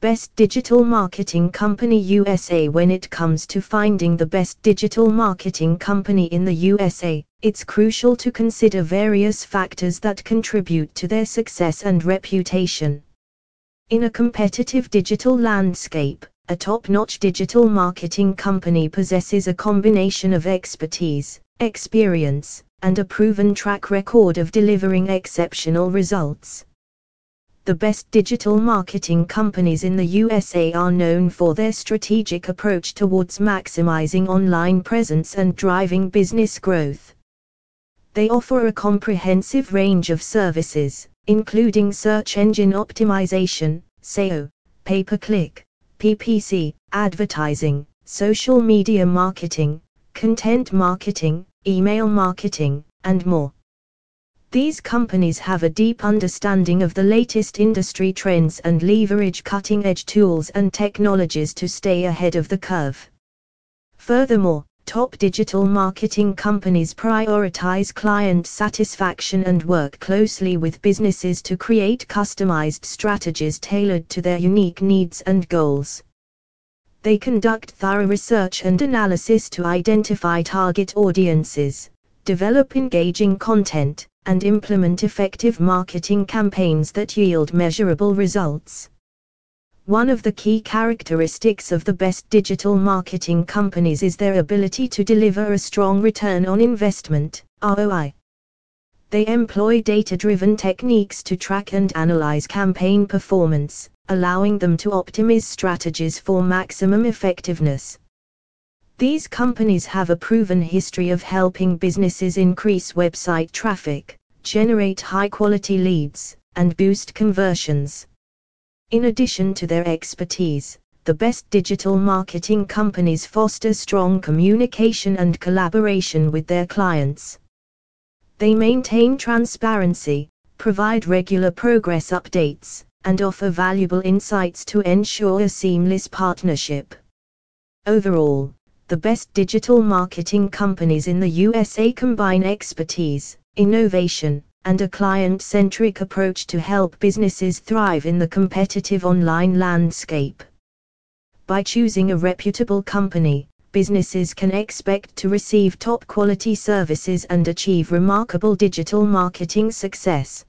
Best Digital Marketing Company USA When it comes to finding the best digital marketing company in the USA, it's crucial to consider various factors that contribute to their success and reputation. In a competitive digital landscape, a top-notch digital marketing company possesses a combination of expertise, experience, and a proven track record of delivering exceptional results. The best digital marketing companies in the USA are known for their strategic approach towards maximizing online presence and driving business growth. They offer a comprehensive range of services, including search engine optimization, SEO, pay per click, PPC, advertising, social media marketing, content marketing, email marketing, and more. These companies have a deep understanding of the latest industry trends and leverage cutting edge tools and technologies to stay ahead of the curve. Furthermore, top digital marketing companies prioritize client satisfaction and work closely with businesses to create customized strategies tailored to their unique needs and goals. They conduct thorough research and analysis to identify target audiences, develop engaging content, and implement effective marketing campaigns that yield measurable results. One of the key characteristics of the best digital marketing companies is their ability to deliver a strong return on investment, ROI. They employ data driven techniques to track and analyze campaign performance, allowing them to optimize strategies for maximum effectiveness. These companies have a proven history of helping businesses increase website traffic, generate high quality leads, and boost conversions. In addition to their expertise, the best digital marketing companies foster strong communication and collaboration with their clients. They maintain transparency, provide regular progress updates, and offer valuable insights to ensure a seamless partnership. Overall, the best digital marketing companies in the USA combine expertise, innovation, and a client centric approach to help businesses thrive in the competitive online landscape. By choosing a reputable company, businesses can expect to receive top quality services and achieve remarkable digital marketing success.